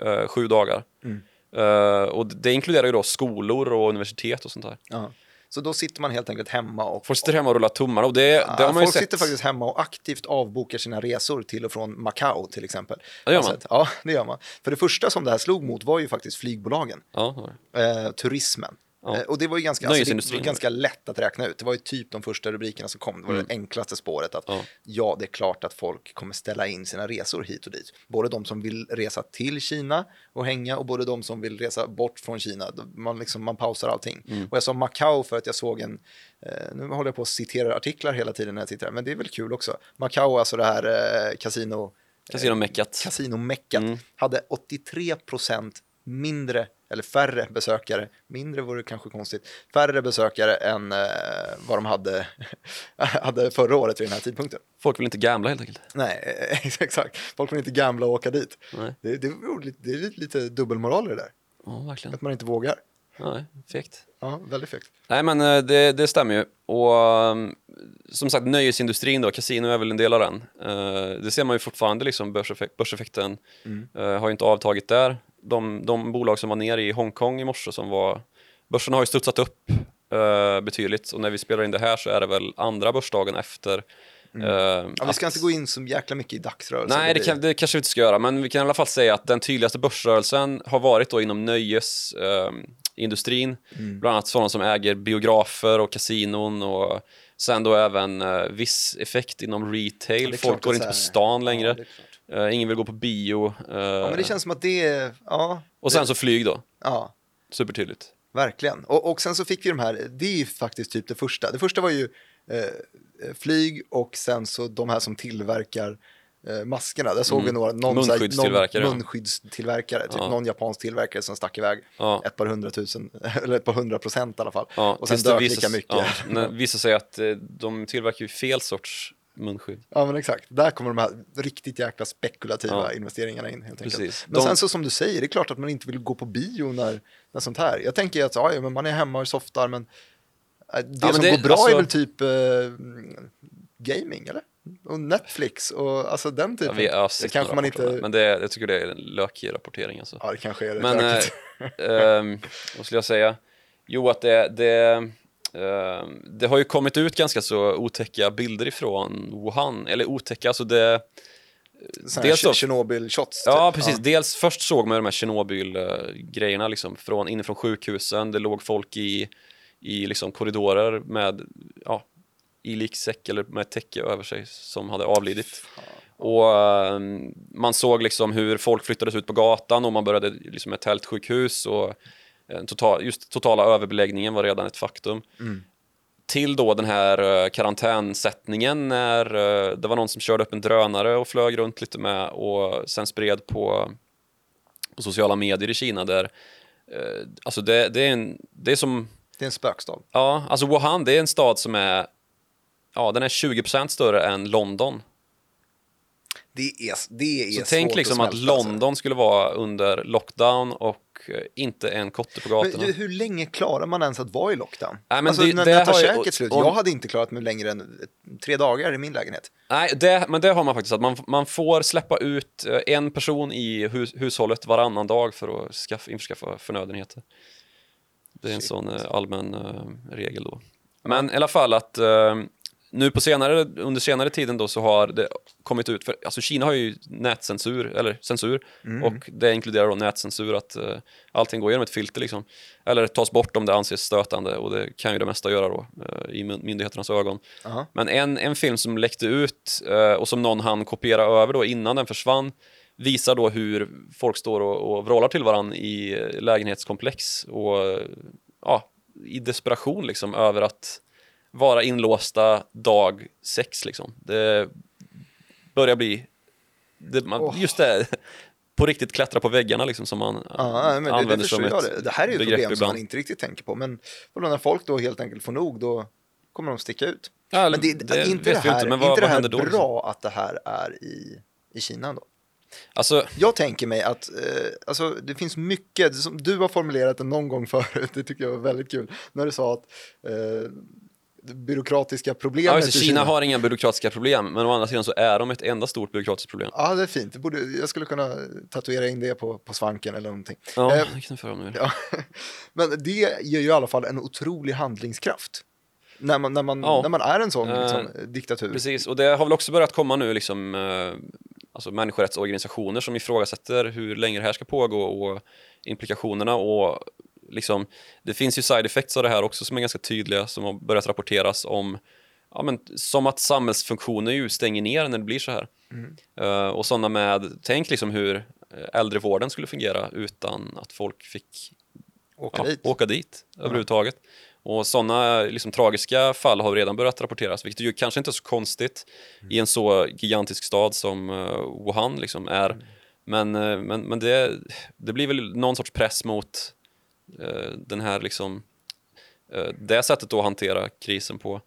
eh, sju dagar. Mm. Eh, och det inkluderar ju då skolor och universitet och sånt där. Ja. Så då sitter man helt enkelt hemma och Folk sitter hemma och rullar tummarna och det, det har Ja, man folk sett. sitter faktiskt hemma och aktivt avbokar sina resor till och från Macao till exempel. Det gör jag man. Ja, det gör man. För det första som det här slog mot var ju faktiskt flygbolagen, Ja, eh, turismen. Ja. Eh, och det var ju ganska, alltså, det Nöjesindustrin var ganska lätt att räkna ut. Det var ju typ de första rubrikerna som kom. Det var det enklaste spåret att Ja. ja. det är klart att folk kommer ställa in sina resor hit och dit. Både de som vill resa till Kina och hänga och både de som vill resa bort från Kina. Man, liksom, man pausar allting. Och jag sa Macao för att jag såg en, eh, nu håller jag på att citera artiklar hela tiden när jag tittar, men det är väl kul också. Macao, alltså det här eh, kasino Kasinomeckat. kasinomeckat Mm. hade 83 procent mindre eller färre besökare, mindre vore kanske konstigt, färre besökare än eh, vad de hade, *laughs* hade förra året vid den här tidpunkten. Folk vill inte gambla helt enkelt. Nej, *laughs* exakt. Folk vill inte gambla och åka dit. Nej. Det, det, är lite- det är lite, lite dubbelmoral i det där, Ja, verkligen. att man inte vågar. Nej, fegt. Ja, väldigt fegt. Nej, men eh, det, det stämmer ju. Och um, som sagt, nöjesindustrin då, kasino är väl en del av den. Eh, det ser man ju fortfarande, liksom, börseffek- börseffekten eh, har ju inte avtagit där. De, de bolag som var nere i Hongkong i morse som var, börsen har ju studsat upp uh, betydligt och när vi spelar in det här så är det väl andra börsdagen efter. eh, Ja, vi ska att- inte gå in så jäkla mycket i dagsrörelsen. Nej, det, kan, det kanske vi inte ska göra, men vi kan i alla fall säga att den tydligaste börsrörelsen har varit då inom nöjesindustrin. Mm. Bland annat sådana som äger biografer och kasinon och sen då även eh, viss effekt inom retail. Ja, Folk går inte på stan Ja, längre. det Eh, ingen vill gå på bio. eh, Ja, men det känns som att det är, ja, och sen så flyg då. ja. Supertydligt. Verkligen. Och, och sen så fick vi de här, det är ju faktiskt typ det första. Det första var ju eh, flyg och sen så de här som tillverkar eh, maskerna. Där såg vi några, någon, Munskyddstillverkare, någon munskyddstillverkare, typ Ja. någon japansk tillverkare som stack iväg Ja. ett par hundratusen, *laughs* eller ett par hundra procent i alla fall. Ja, och sen tills dök lika mycket. Ja, visar sig att eh, de tillverkar ju fel sorts munskydd. men exakt. Där kommer de här riktigt jäkla spekulativa Ja. investeringarna in. Helt enkelt. Precis. Men De- sen så som du säger, det är klart att man inte vill gå på bio när, när sånt här. Jag tänker att ja, ja, men man är hemma och softar, men eh, det men som det- går bra alltså- är väl typ eh, gaming, eller? Och Netflix och alltså den Ja, typen. har det kanske man inte... Men det, jag tycker det är en lökig rapportering alltså. Ja, det kanske är rätt Men, eh, *laughs* ehm, vad skulle jag säga? Jo, att det, det, det har ju kommit ut ganska så otäcka bilder ifrån Wuhan, eller otäcka, alltså det... Såna dels Tjernobyl-shots. Ja, typ. precis. Dels först såg man de här Tjernobyl-grejerna liksom, från, inifrån sjukhusen. Det låg folk i, i liksom korridorer med, ja, i liksäck eller med täcke över sig som hade avlidit. Och eh, man såg liksom hur folk flyttades ut på gatan och man började liksom ett tältsjukhus och total, just totala överbeläggningen var redan ett faktum. Till då den här eh, karantänsättningen när eh, det var någon som körde upp en drönare och flög runt lite med och sen spred på, på sociala medier i Kina där eh, alltså det, det, är en, det är som Det är en spökstad. Ja, alltså Wuhan det är en stad som är Ja, den är 20% större än London. Det är, det är Så svårt tänk liksom att, smälta, alltså. London skulle vara under lockdown och eh, inte en kotte på gatorna. Men hur länge klarar man ens att vara i lockdown? Nej, men alltså, det- när, det när tar käket slut? Jag hade inte klarat mig längre än eh, tre dagar i min lägenhet. Nej, det, men det har man faktiskt. Att man, man får släppa ut eh, en person i hus, hushållet varannan dag för att skaffa, införskaffa förnödenheter. Det är en Shit. sån allmän regel då. Men i alla fall att eh, nu på senare, under senare tiden då så har det kommit ut, för alltså Kina har ju nätcensur, eller censur, och det inkluderar då nätcensur att eh, allting går genom ett filter liksom. Eller tas bort om det anses stötande och det kan ju det mesta göra då eh, i myn- myndigheternas ögon. Aha. Men en, en film som läckte ut eh, och som någon hann kopiera över då innan den försvann visar då hur folk står och, och vrålar till varandra i lägenhetskomplex och ja, i desperation liksom över att vara inlåsta dag sex liksom. Det börjar bli det, man, Åh. just det på riktigt klättra på väggarna liksom som man Ja, men det, det använder förstår som ett Det. det här är ju ett problem som man ibland. inte riktigt tänker på. Men när folk då helt enkelt får nog, då kommer de sticka ut. Ja, Men det, det är inte det här, inte, vad, inte det här bra liksom? att det här är i, i Kina då? Alltså, Jag tänker mig att eh, alltså, det finns mycket, som du har formulerat det någon gång förut, det tycker jag var väldigt kul, när du sa att eh, det byråkratiska ja, problemet det, i Kina har inga byråkratiska problem, men å andra sidan så är de ett enda stort byråkratiskt problem. Ja, det är fint. Det borde, jag skulle kunna tatuera in det på, på svanken eller någonting. Ja, Eh, det kan du vill. Ja, *laughs* men det ger ju i alla fall en otrolig handlingskraft. När man, när man, Ja. när man är en sån Eh, liksom, diktatur. Precis, och det har väl också börjat komma nu liksom, eh, alltså människorättsorganisationer som ifrågasätter hur länge det här ska pågå och implikationerna och liksom, det finns ju side effects av det här också som är ganska tydliga som har börjat rapporteras om Ja, men, som att samhällsfunktioner ju stänger ner när det blir så här. Eh, och sådana med, tänk liksom hur äldrevården skulle fungera utan att folk fick Åka ja, dit. åka dit överhuvudtaget. Och sådana liksom, tragiska fall har redan börjat rapporteras, vilket ju kanske inte är så konstigt i en så gigantisk stad som uh, Wuhan liksom är. Men, eh, men, men det, det blir väl någon sorts press mot den här liksom, eh, det sättet att hantera krisen på.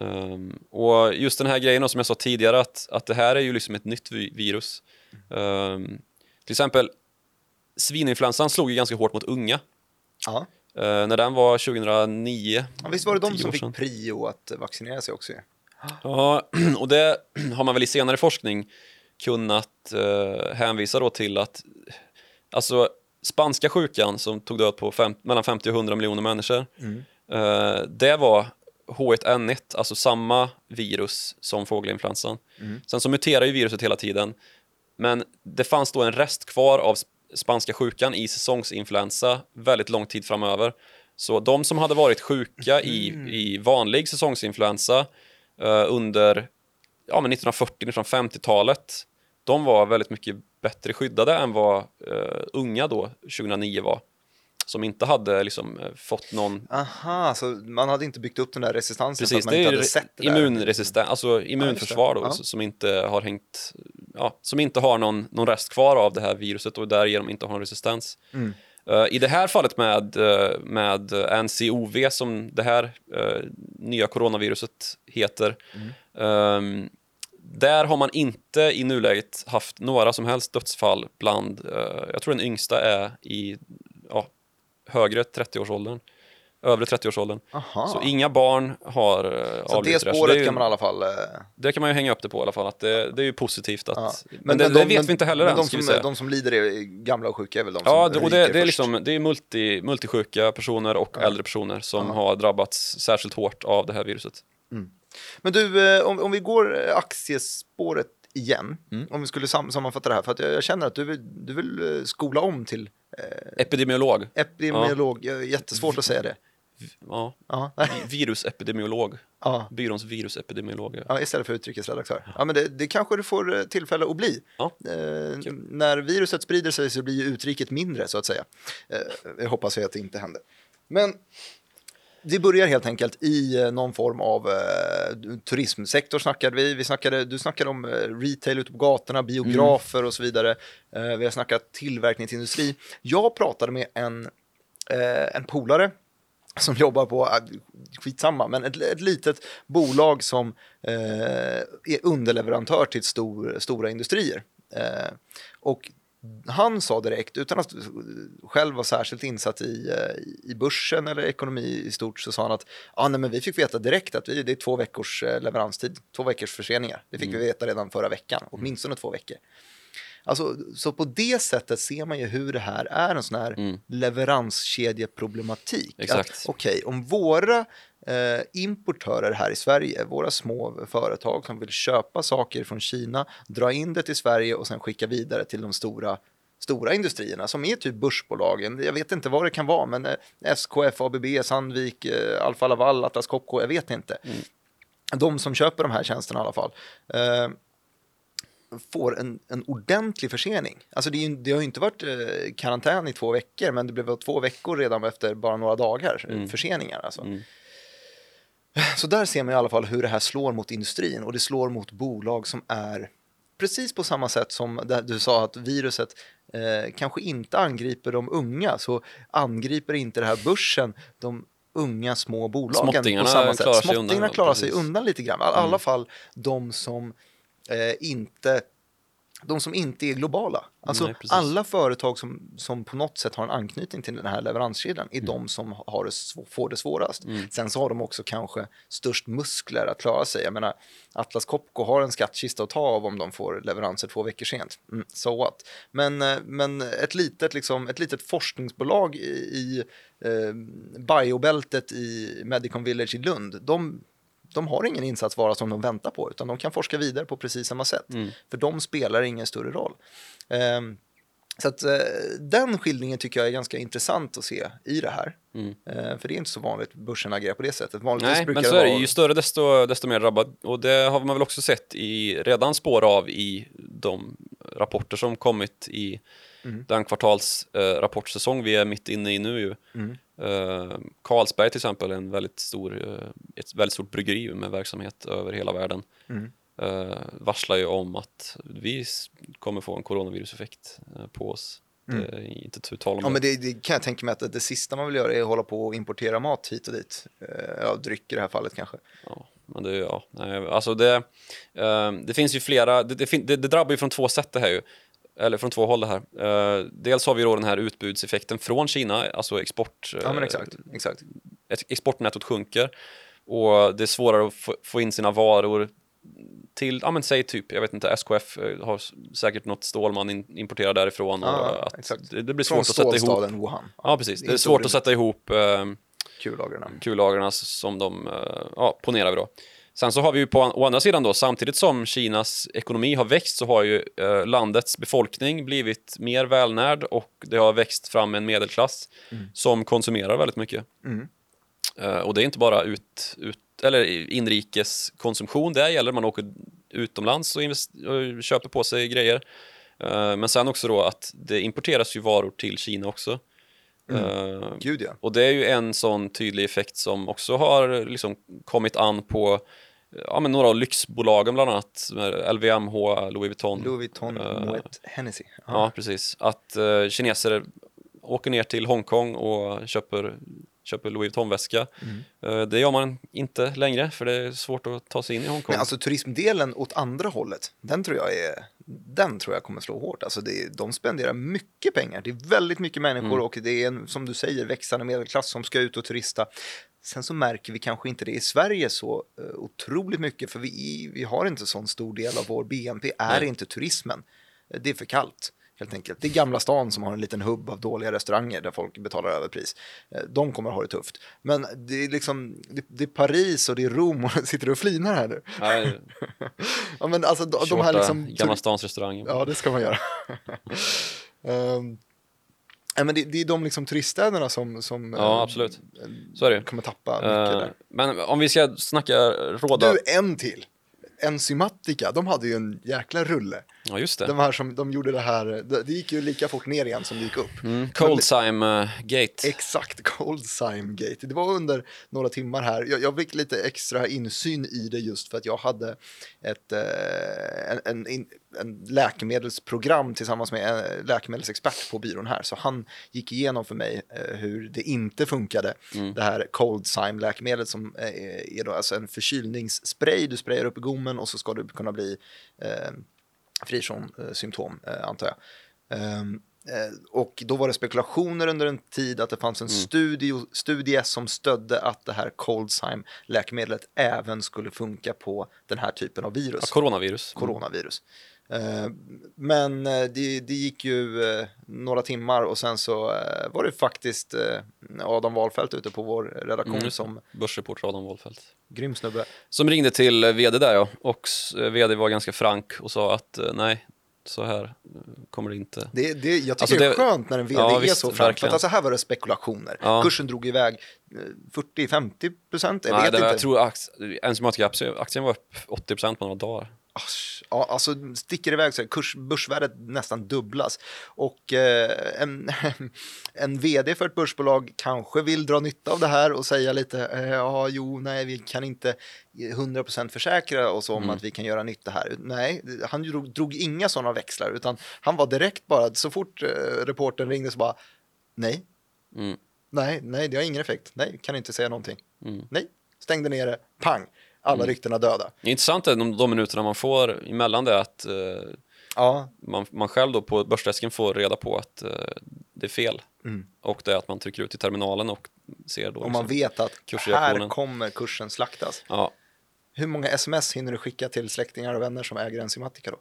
Um, och just den här grejen då, som jag sa tidigare, att, att det här är ju liksom ett nytt vi- virus. Um, till exempel, svininfluensan slog ju ganska hårt mot unga. Eh, när den var 2009. Ja, visst var det de 10 som fick prio att vaccinera sig också? Ja, *clears throat* och det *clears throat* har man väl i senare forskning kunnat eh, hänvisa då till att alltså spanska sjukan som tog död på fem, mellan 50 och 100 miljoner människor. Eh, det var H1N1, alltså samma virus som fågelinfluensan. Sen så muterar ju viruset hela tiden. Men det fanns då en rest kvar av sp- spanska sjukan i säsongsinfluensa väldigt lång tid framöver. Så de som hade varit sjuka i, i vanlig säsongsinfluensa eh, under ja, men 1940-1950-talet, de var väldigt mycket bättre skyddade än vad eh, unga då, 2009 var. Som inte hade liksom, eh, fått någon Aha, så man hade inte byggt upp den där resistansen Precis, man det inte är hade sett det där. immunresistent, alltså immunförsvar då, Ja. som inte har hängt, ja, som inte har någon, någon rest kvar av det här viruset och därigenom inte har någon resistens. Mm. Eh, I det här fallet med, eh, med NCOV som det här eh, nya coronaviruset heter, Mm. ehm, där har man inte i nuläget haft några som helst dödsfall bland, eh, jag tror den yngsta är i ja, högre 30-årsåldern, övre 30-årsåldern. Aha. Så inga barn har uh, Så det spåret är ju- kan man i alla fall... eh, det kan man ju hänga upp det på i alla fall, att det, det är ju positivt att... ja. Men, det, det vet vi inte heller men än, de som, de som lider är gamla och sjuka är väl de Ja, som det- och det, det är liksom, det är multi, multisjuka personer och äldre personer som har drabbats särskilt hårt av det här viruset. Men du, eh, om, om vi går eh, aktiespåret igen, Mm. om vi skulle sam sammanfatta det här, för att jag, jag känner att du vill, du vill eh, skola om till Epidemiolog. epidemiolog, ja. jättesvårt att säga det. Ja, Ja, vi- virusepidemiolog. ja. Byråns virusepidemiolog. Ja. Istället för utrikesredaktör. Ja, men det, det kanske du får eh, tillfälle att bli. Ja, Eh, när viruset sprider sig så blir ju utriket mindre, så att säga. Eh, jag hoppas att det inte händer. Men det börjar helt enkelt i eh, någon form av eh, turismsektor snackade vi. vi snackade, du snackade om eh, retail ute på gatorna, biografer och så vidare. Eh, vi har snackat tillverkningsindustri. Jag pratade med en, eh, en polare som jobbar på, eh, skitsamma, men ett, ett litet bolag som eh, är underleverantör till stor, stora industrier. Eh, och han sa direkt, utan att själv vara särskilt insatt i, eh, i börsen eller ekonomi i stort, så sa han att ah, nej, men vi fick veta direkt att vi, det är två veckors eh, leveranstid, två veckors förseningar. Det fick vi veta redan förra veckan, åtminstone två veckor. Alltså, så på det sättet ser man ju hur det här är en sån här Mm. leveranskedjeproblematik. Exakt. Okej, om våra eh, importörer här i Sverige, våra små företag som vill köpa saker från Kina, dra in det till Sverige och sen skicka vidare till de stora stora industrierna som är typ börsbolagen. Jag vet inte vad det kan vara, men eh, SKF, ABB, Sandvik, eh, Alfa Laval, Atlas Copco, jag vet inte. De som köper de här tjänsterna i alla fall. Eh, får en, en ordentlig försening. Alltså det, ju, det har ju inte varit eh, karantän i två veckor, men det blev två veckor redan efter bara några dagar eh, förseningar. Alltså. Mm. Så där ser man i alla fall hur det här slår mot industrin och det slår mot bolag som är precis på samma sätt som du sa att viruset eh, kanske inte angriper de unga, så angriper inte det här börsen de unga små bolagen Småttingarna på samma sätt. klarar sig Småttingarna undan, klarar sig precis. undan lite grann. I alla fall de som eh, inte de som inte är globala. Alltså Nej, alla företag som, som på något sätt har en anknytning till den här leveranskedjan Mm. är de som har det, får det svårast. Sen så har de också kanske störst muskler att klara sig. Jag menar, Atlas Copco har en skattkista att ta av om de får leveranser två veckor sent. Mm, so what? Men, eh, men ett, litet, liksom, ett litet forskningsbolag i, i eh, biobältet i Medicon Village i Lund, de de har ingen insatsvara som de väntar på, utan de kan forska vidare på precis samma sätt. För de spelar ingen större roll. Ehm, så att eh, den skildringen tycker jag är ganska intressant att se i det här. Eh, för det är inte så vanligt börsen agerar på det sättet. Vanligtvis Nej, men så är det. Ju större desto, desto mer drabbad. Och det har man väl också sett i redan spår av i de rapporter som kommit i Mm. den kvartalsrapportsäsong eh, vi är mitt inne i nu. Ju. Mm. Eh, Carlsberg till exempel är en väldigt stor, eh, ett väldigt stort bryggeri med verksamhet över hela världen. Mm. Eh, varslar ju om att vi kommer få en coronaviruseffekt eh, på oss. Det är inte tu tal om Mm. Ja, det. men det, det kan jag tänka mig att det, det sista man vill göra är att hålla på och importera mat hit och dit. Eh, ja, dryck i det här fallet kanske. Ja, men det, ja, nej, alltså det, eh, det finns ju flera, det, det, det drabbar ju från två sätt det här ju. Eller från två håll det här. Eh, dels har vi då den här utbudseffekten från Kina, alltså export. Ja, men eh, exakt. exakt. ett- exportnettot sjunker och det är svårare att få, få in sina varor till, ja men säg typ, jag vet inte, SKF eh, har säkert något stål man in, importerar därifrån och Ja, att exakt. det, det blir Från svårt att sätta ihop. stålstaden Wuhan. Ja, precis. Det är svårt att sätta ihop eh, Kullagren. kullagren som de, eh, ja, ponerar vi då. Sen så har vi ju på å andra sidan då, samtidigt som Kinas ekonomi har växt så har ju eh, landets befolkning blivit mer välnärd och det har växt fram en medelklass som konsumerar väldigt mycket. Mm. Eh, och det är inte bara ut, ut, eller inrikes konsumtion, det gäller man åker utomlands och, och köper på sig grejer. Eh, men sen också då att det importeras ju varor till Kina också. Eh, Gud ja. och det är ju en sån tydlig effekt som också har liksom kommit an på ja, men några av lyxbolagen bland annat, LVMH, Louis Vuitton. Louis Vuitton, Eh, Moet Hennessy. Ja, precis. Att uh, kineser åker ner till Hongkong och köper, köper Louis Vuitton-väska. Mm. Eh, det gör man inte längre, för det är svårt att ta sig in i Hongkong. Men alltså turismdelen åt andra hållet, den tror jag är, den tror jag kommer slå hårt. Alltså det, de spenderar mycket pengar. Det är väldigt mycket människor Mm. och det är en, som du säger, växande medelklass som ska ut och turista. Sen så märker vi kanske inte det i Sverige så uh, otroligt mycket, för vi, vi har inte så stor del av vår BNP, är Nej. inte turismen. Eh, Det är för kallt. Helt enkelt. Det är Gamla stan som har en liten hubb av dåliga restauranger där folk betalar överpris. Eh, De kommer ha det tufft. Men det är liksom, det, är Paris och det är Rom och *laughs* sitter du och flinar här nu? Nej, *laughs* Ja men alltså de, de här liksom... Gamla stans restaurang. Ja det ska man göra. um, *laughs* ja, men det, det är de liksom turiststäderna som, som Ja, eh, absolut. Så är det kommer tappa mycket Eh, där. Men om vi ska snacka råda... Du, en till. Enzymatica, de hade ju en jäkla rulle. Ja, just det. De här som de gjorde det här, det, gick ju lika fort ner igen som det gick upp. Mm, Coldsime eh, Gate. Exakt, Coldsime Gate. Det var under några timmar här. Jag, jag fick lite extra insyn i det just för att jag hade ett eh, en, en, in- en läkemedelsprogram tillsammans med en läkemedelsexpert på byrån här. Så han gick igenom för mig eh, hur det inte funkade. Det här Coldsime-läkemedlet som eh, är då alltså en förkylningsspray du sprayar upp i gommen och så ska du kunna bli eh, fri från eh, symptom, eh, antar jag. Ehm, eh, och då var det spekulationer under en tid att det fanns en studie, studie som stödde att det här Coldsime-läkemedlet även skulle funka på den här typen av virus, Ja, coronavirus. coronavirus. Eh, men eh, det, det gick ju eh, några timmar och sen så var det faktiskt Adam Wahlfeldt ute på vår redaktion Mm. som Börsreporter Adam Wohlfeldt. grym snubbe. Som ringde till vd där ja, och vd var ganska frank och sa att nej, så här kommer det inte. Det, det, jag tycker Alltså det är skönt när en vd Ja, är visst, så frank. För verkligen. att alltså här var det spekulationer. Ja. Kursen drog iväg eh, 40-50 procent. Jag nej, vet det, inte. jag tror aktien, aktien var upp 80% på några dagar. Asch, Ja, alltså sticker iväg så här, kurs, börsvärdet nästan dubblas. Och eh, en, *laughs* en vd för ett börsbolag kanske vill dra nytta av det här och säga lite, eh, ja, jo, nej, vi kan inte 100% försäkra oss om att vi kan göra nytta här. Nej, han drog, drog inga sådana växlar, utan han var direkt bara, så fort eh, reportern ringde så bara, nej, Mm. nej, nej, det har ingen effekt, nej, kan inte säga någonting, Mm. nej, stängde ner det, pang, alla ryktena döda. Det är intressant är de, de minuterna man får emellan det att eh, Ja, man, man själv då på börsdesken får reda på att eh, det är fel. Mm. Och det är att man trycker ut i terminalen och ser då och man liksom- vet att här kommer kursen slaktas. Ja, Hur många sms hinner du skicka till släktingar och vänner som äger enzymatika då?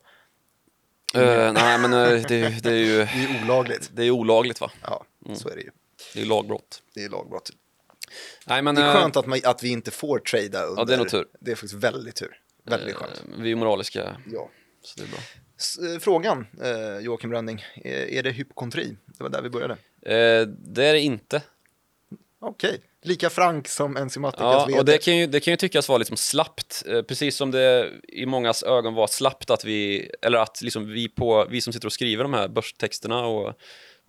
Eh, nej men eh, det, det är ju Det är olagligt. det är olagligt va? Ja, så är det ju. Det är lagbrott. Det är lagbrott. Nej men Det är eh, skönt att, man, att vi inte får trada under. Ja, det är nog tur. Det är faktiskt väldigt tur. Väldigt eh, skönt. vi är moraliska Ja. så det är bra. Eh, Frågan, Joakim Rönning, är, det hypokondri? Det var där vi började. Eh, det är det inte. Okej, lika frank som Enzymatikas Ja, vd. och det kan, ju, det kan ju tyckas vara liksom slappt, precis som det i mångas ögon var slappt att vi, eller att liksom vi, på, vi som sitter och skriver de här börstexterna och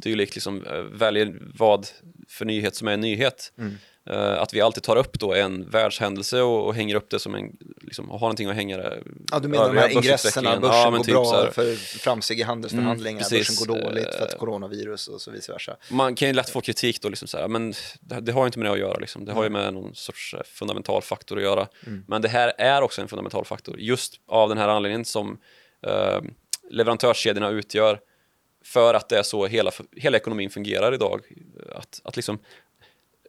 dylikt liksom eh, väljer vad för nyhet som är en nyhet. Mm. Eh, att vi alltid tar upp då en världshändelse och, och hänger upp det som en, liksom, och har någonting att hänga det Ja, du menar de här ingresserna, börsen Ja, går typ bra för framsteg i handelsförhandlingar, Mm, precis. börsen går dåligt för att Eh, coronavirus och så vice versa. Man kan ju lätt få kritik då, liksom så här, men det, det har ju inte med det att göra. Liksom. Det har ju med någon sorts fundamental faktor att göra. Men det här är också en fundamental faktor, just av den här anledningen som eh, leverantörskedjorna utgör för att det är så hela, hela ekonomin fungerar idag. Att, att liksom,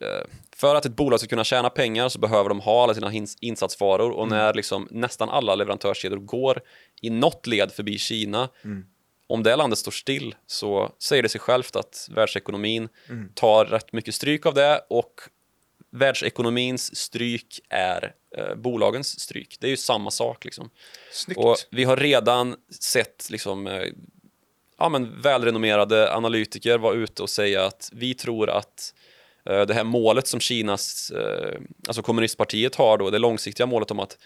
eh, för att ett bolag ska kunna tjäna pengar så behöver de ha alla sina insatsvaror och när liksom nästan alla leverantörskedjor går i något led förbi Kina om det landet står still så säger det sig självt att världsekonomin tar rätt mycket stryk av det och världsekonomins stryk är eh, bolagens stryk. Det är ju samma sak. Liksom. Snyggt. Och vi har redan sett liksom, eh, ja, men välrenommerade analytiker vara ute och säga att vi tror att eh, det här målet som Kinas, eh, alltså kommunistpartiet har då, det långsiktiga målet om att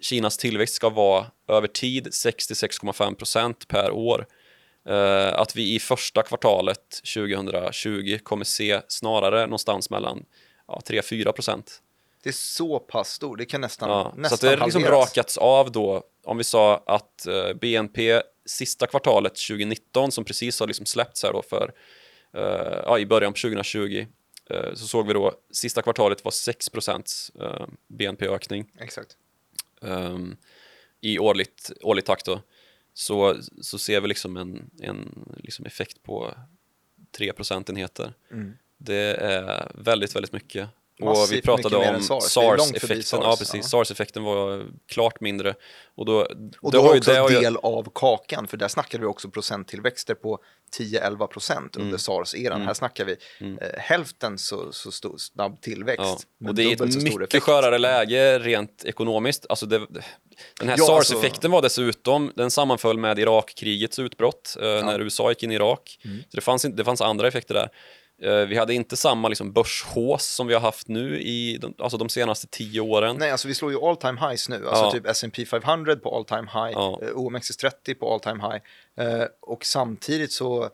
Kinas tillväxt ska vara över tid 66,5 procent per år. Eh, att vi i första kvartalet 2020 kommer se snarare någonstans mellan ja, 3-4 procent. Det är så pass stor, det kan nästan, Ja, nästan så att det har liksom rakats av då. Om vi sa att eh, BNP sista kvartalet 2019 som precis har liksom släppts här då för eh, ja, i början på 2020 eh, så såg vi då sista kvartalet var 6 eh, BNP-ökning Exakt. ehm, i årligt, årlig takt då. Så, så ser vi liksom en, en liksom effekt på 3 procentenheter. Mm. Det är väldigt, väldigt mycket. Och vi pratade om SARS-effekten. SARS, Ja, precis. ja. SARS-effekten var klart mindre. Och då, Och det då ju också ju- del av kakan, för där snackade vi också procenttillväxter på 10-11 procent Mm. under SARS-eran. Här snackar vi eh, hälften så, så stor, snabb tillväxt. Ja, och det är ett mycket effekt. skörare läge rent ekonomiskt. Alltså det, den här Ja, SARS-effekten var dessutom, den sammanföll med Irakkrigets utbrott eh, när USA gick in i Irak. Mm. Så det fanns, inte- det fanns andra effekter där. Eh, vi hade inte samma liksom, börshås som vi har haft nu i de, alltså de senaste tio åren. Nej, alltså vi slår ju all time highs nu. Alltså Ja. typ S&P 500 på all time high, Ja. eh, OMXS30 på all time high. Eh, och samtidigt så,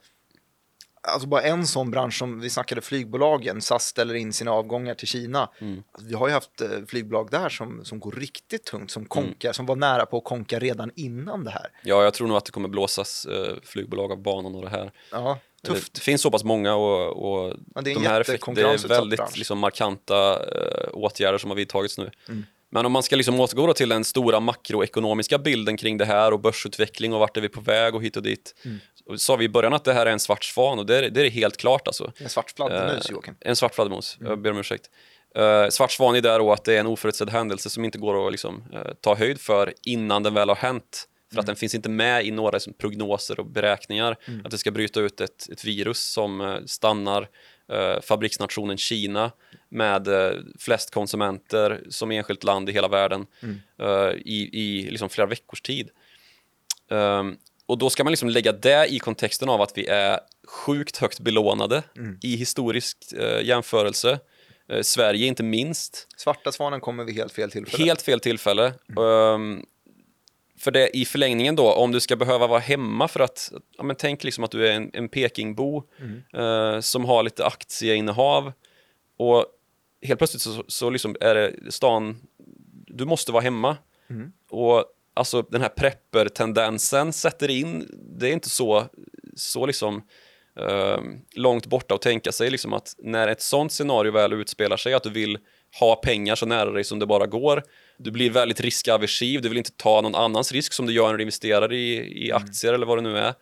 alltså bara en sån bransch som vi snackade flygbolagen, SAS ställer in sina avgångar till Kina. Mm. Vi har ju haft flygbolag där som, som går riktigt tungt, Mm. som konkar, som var nära på att konka redan innan det här. Ja, jag tror nog att det kommer blåsas flygbolag av banan och det här. Ja, tufft. Det finns så pass många och, och Ja, det är de här det är väldigt liksom, markanta eh, åtgärder som har vidtagits nu. Mm. Men om man ska liksom återgå till den stora makroekonomiska bilden kring det här och börsutveckling och vart är vi på väg och hit och dit. Mm. Sa vi i början att det här är en svart svan och det är det är helt klart alltså. En svart fladdermus, Eh, Joakim. En svart fladdermus, Mm. jag ber om ursäkt. Uh, svart svan är där då att det är en oförutsedd händelse som inte går att liksom, eh, ta höjd för innan den väl har hänt. För Mm. att den finns inte med i några liksom, prognoser och beräkningar. Mm. Att det ska bryta ut ett, ett virus som eh, stannar eh, fabriksnationen Kina med eh, flest konsumenter som enskilt land i hela världen Mm. eh, i, i liksom flera veckors tid. Ehm, och då ska man liksom lägga det i kontexten av att vi är sjukt högt belånade Mm. i historisk eh, jämförelse. Eh, Sverige inte minst. Svarta svanen kommer vid helt fel tillfälle. Helt fel tillfälle. Ehm, för det i förlängningen då, om du ska behöva vara hemma för att, ja men tänk liksom att du är en, en Pekingbo eh, som har lite aktieinnehav och helt plötsligt så, så liksom är det stan, du måste vara hemma. Och alltså den här prepper-tendensen sätter in, det är inte så, så liksom eh, långt borta att tänka sig liksom att när ett sånt scenario väl utspelar sig, att du vill ha pengar så nära dig som det bara går, du blir väldigt riskaversiv, du vill inte ta någon annans risk som du gör när du investerar i, i aktier eller vad det nu är.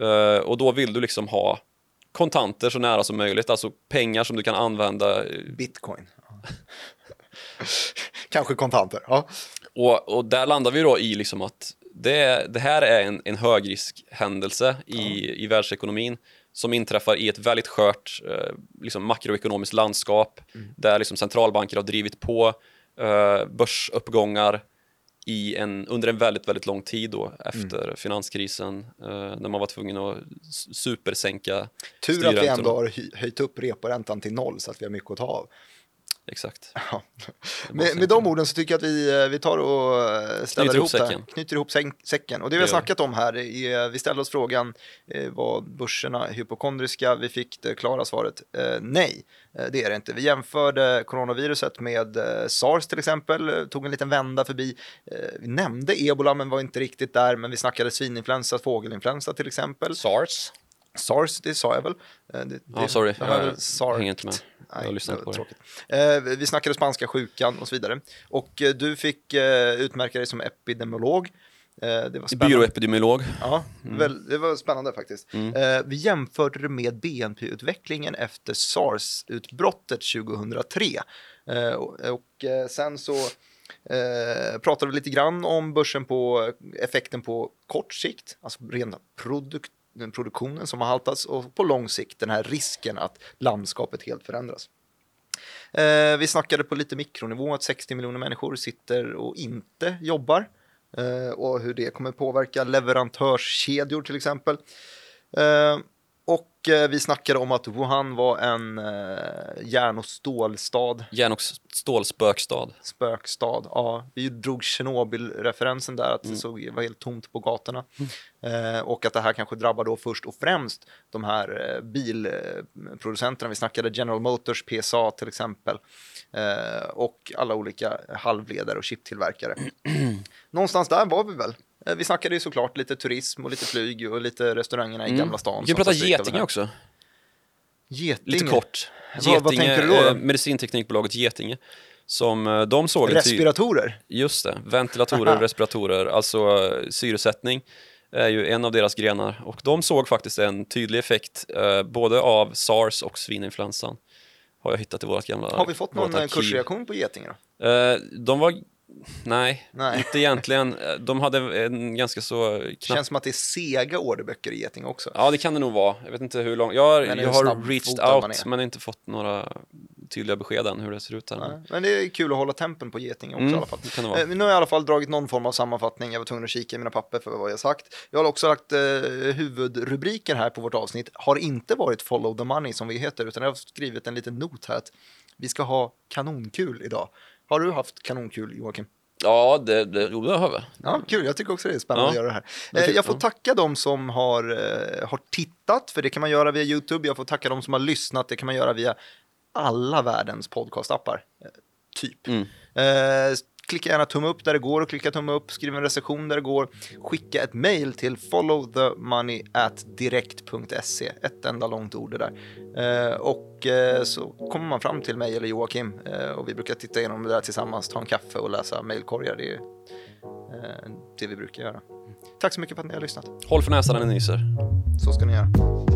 Eh, och då vill du liksom ha kontanter så nära som möjligt, alltså pengar som du kan använda Bitcoin. *laughs* Kanske kontanter. Ja. Och, och där landar vi då i liksom att det, det här är en, en högriskhändelse i, i världsekonomin som inträffar i ett väldigt skört eh, liksom makroekonomiskt landskap där liksom centralbanker har drivit på eh, börsuppgångar i en, under en väldigt, väldigt lång tid då efter finanskrisen eh, när man var tvungen att supersänka Tur att vi ändå har höjt upp reporäntan till noll så att vi har mycket att ta av. Exakt. *laughs* Ja. Med, med de orden så tycker jag att vi, eh, vi tar och eh, ställer ihop ihop det säcken. Knyter ihop säcken. Och det vi Det har snackat om här är, vi ställde oss frågan, eh, var börserna hypokondriska? Vi fick det klara svaret nej, det är det inte. Vi jämförde coronaviruset med sars till exempel, tog en liten vända förbi. Vi nämnde ebola men var inte riktigt där, men vi snackade svininfluensa, fågelinfluensa till exempel. Sars. Sars, det sa jag väl? Eh, Det, Ja, det- sorry. det jag hänger inte med. Jag har lyssnat på var det. tråkigt. Eh, vi snackade spanska sjukan och så vidare. Och eh, du fick eh, utmärka dig som epidemiolog. Det var spännande. Byråepidemiolog. Ja, Mm. väl, det var spännande faktiskt. Eh, vi jämförde det med BNP-utvecklingen efter SARS-utbrottet 2003. Eh, och sen så pratade vi lite grann om börsen på effekten på kort sikt, alltså rena produk- den produktionen som har haltats och på lång sikt den här risken att landskapet helt förändras. Eh, vi snackade på lite mikronivå att 60 miljoner människor sitter och inte jobbar eh, och hur det kommer påverka leverantörskedjor till exempel. Eh, och eh, vi snackade om att Wuhan var en eh, järn och stålstad, Järn och stålspökstad. spökstad. Ja, vi drog Tjernobyl-referensen där, att det såg, var helt tomt på gatorna. Eh, och att det här kanske drabbar då först och främst de här eh, bilproducenterna. Vi snackade General Motors, PSA till exempel. Eh, och alla olika halvledare och chiptillverkare. *clears throat* Någonstans där var vi väl. Eh, vi snackade ju såklart lite turism och lite flyg och lite restaurangerna i Gamla stan. Mm. Vi kan prata Getinge också. Getinge. Lite kort. Vad- vad tänker du då, eh, medicinteknikbolaget Getinge. Som eh, de såg Respiratorer. Just det, ventilatorer, *laughs* respiratorer, alltså eh, syresättning är ju en av deras grenar och de såg faktiskt en tydlig effekt eh, både av sars och svininfluensan. Har jag hittat i vårt gamla Har vi fått någon kursreaktion på Getinge då? Eh, de var, nej, Nej. inte egentligen. De hade en ganska så knapp Känns som att det är sega orderböcker i Getinge också. Ja, det kan det nog vara. Jag vet inte hur långt. Jag, jag har reached out, men inte fått några tydliga besked än hur det ser ut där. Nej, Men det är kul att hålla tempen på Getinge också Mm, i alla fall. Eh, Nu har jag i alla fall dragit någon form av sammanfattning. Jag var tvungen att kika i mina papper för vad jag sagt. Jag har också lagt eh, huvudrubriker här på vårt avsnitt. Har inte varit follow the money som vi heter, utan jag har skrivit en liten not här att vi ska ha kanonkul idag. Har du haft kanonkul Joakim? Ja, det, det, det har vi. Ja, kul. Jag tycker också det är spännande Ja. att göra det här. Jag Eh, Jag får tacka de som har, eh, har tittat, för det kan man göra via YouTube. Jag får tacka de som har lyssnat, det kan man göra via alla världens podcastappar. eh, Typ. Mm. Klicka gärna tumme upp där det går och klicka tumme upp, skriv en recension där det går. Skicka ett mail till followthemoney at direkt.se. Ett enda långt ord det där. Eh, och eh, så kommer man fram till mig eller Joakim eh, och vi brukar titta igenom det där tillsammans, ta en kaffe och läsa mailkorgar. Det är det vi brukar göra. Tack så mycket för att ni har lyssnat. Håll för näsan när ni nyser. Så ska ni göra.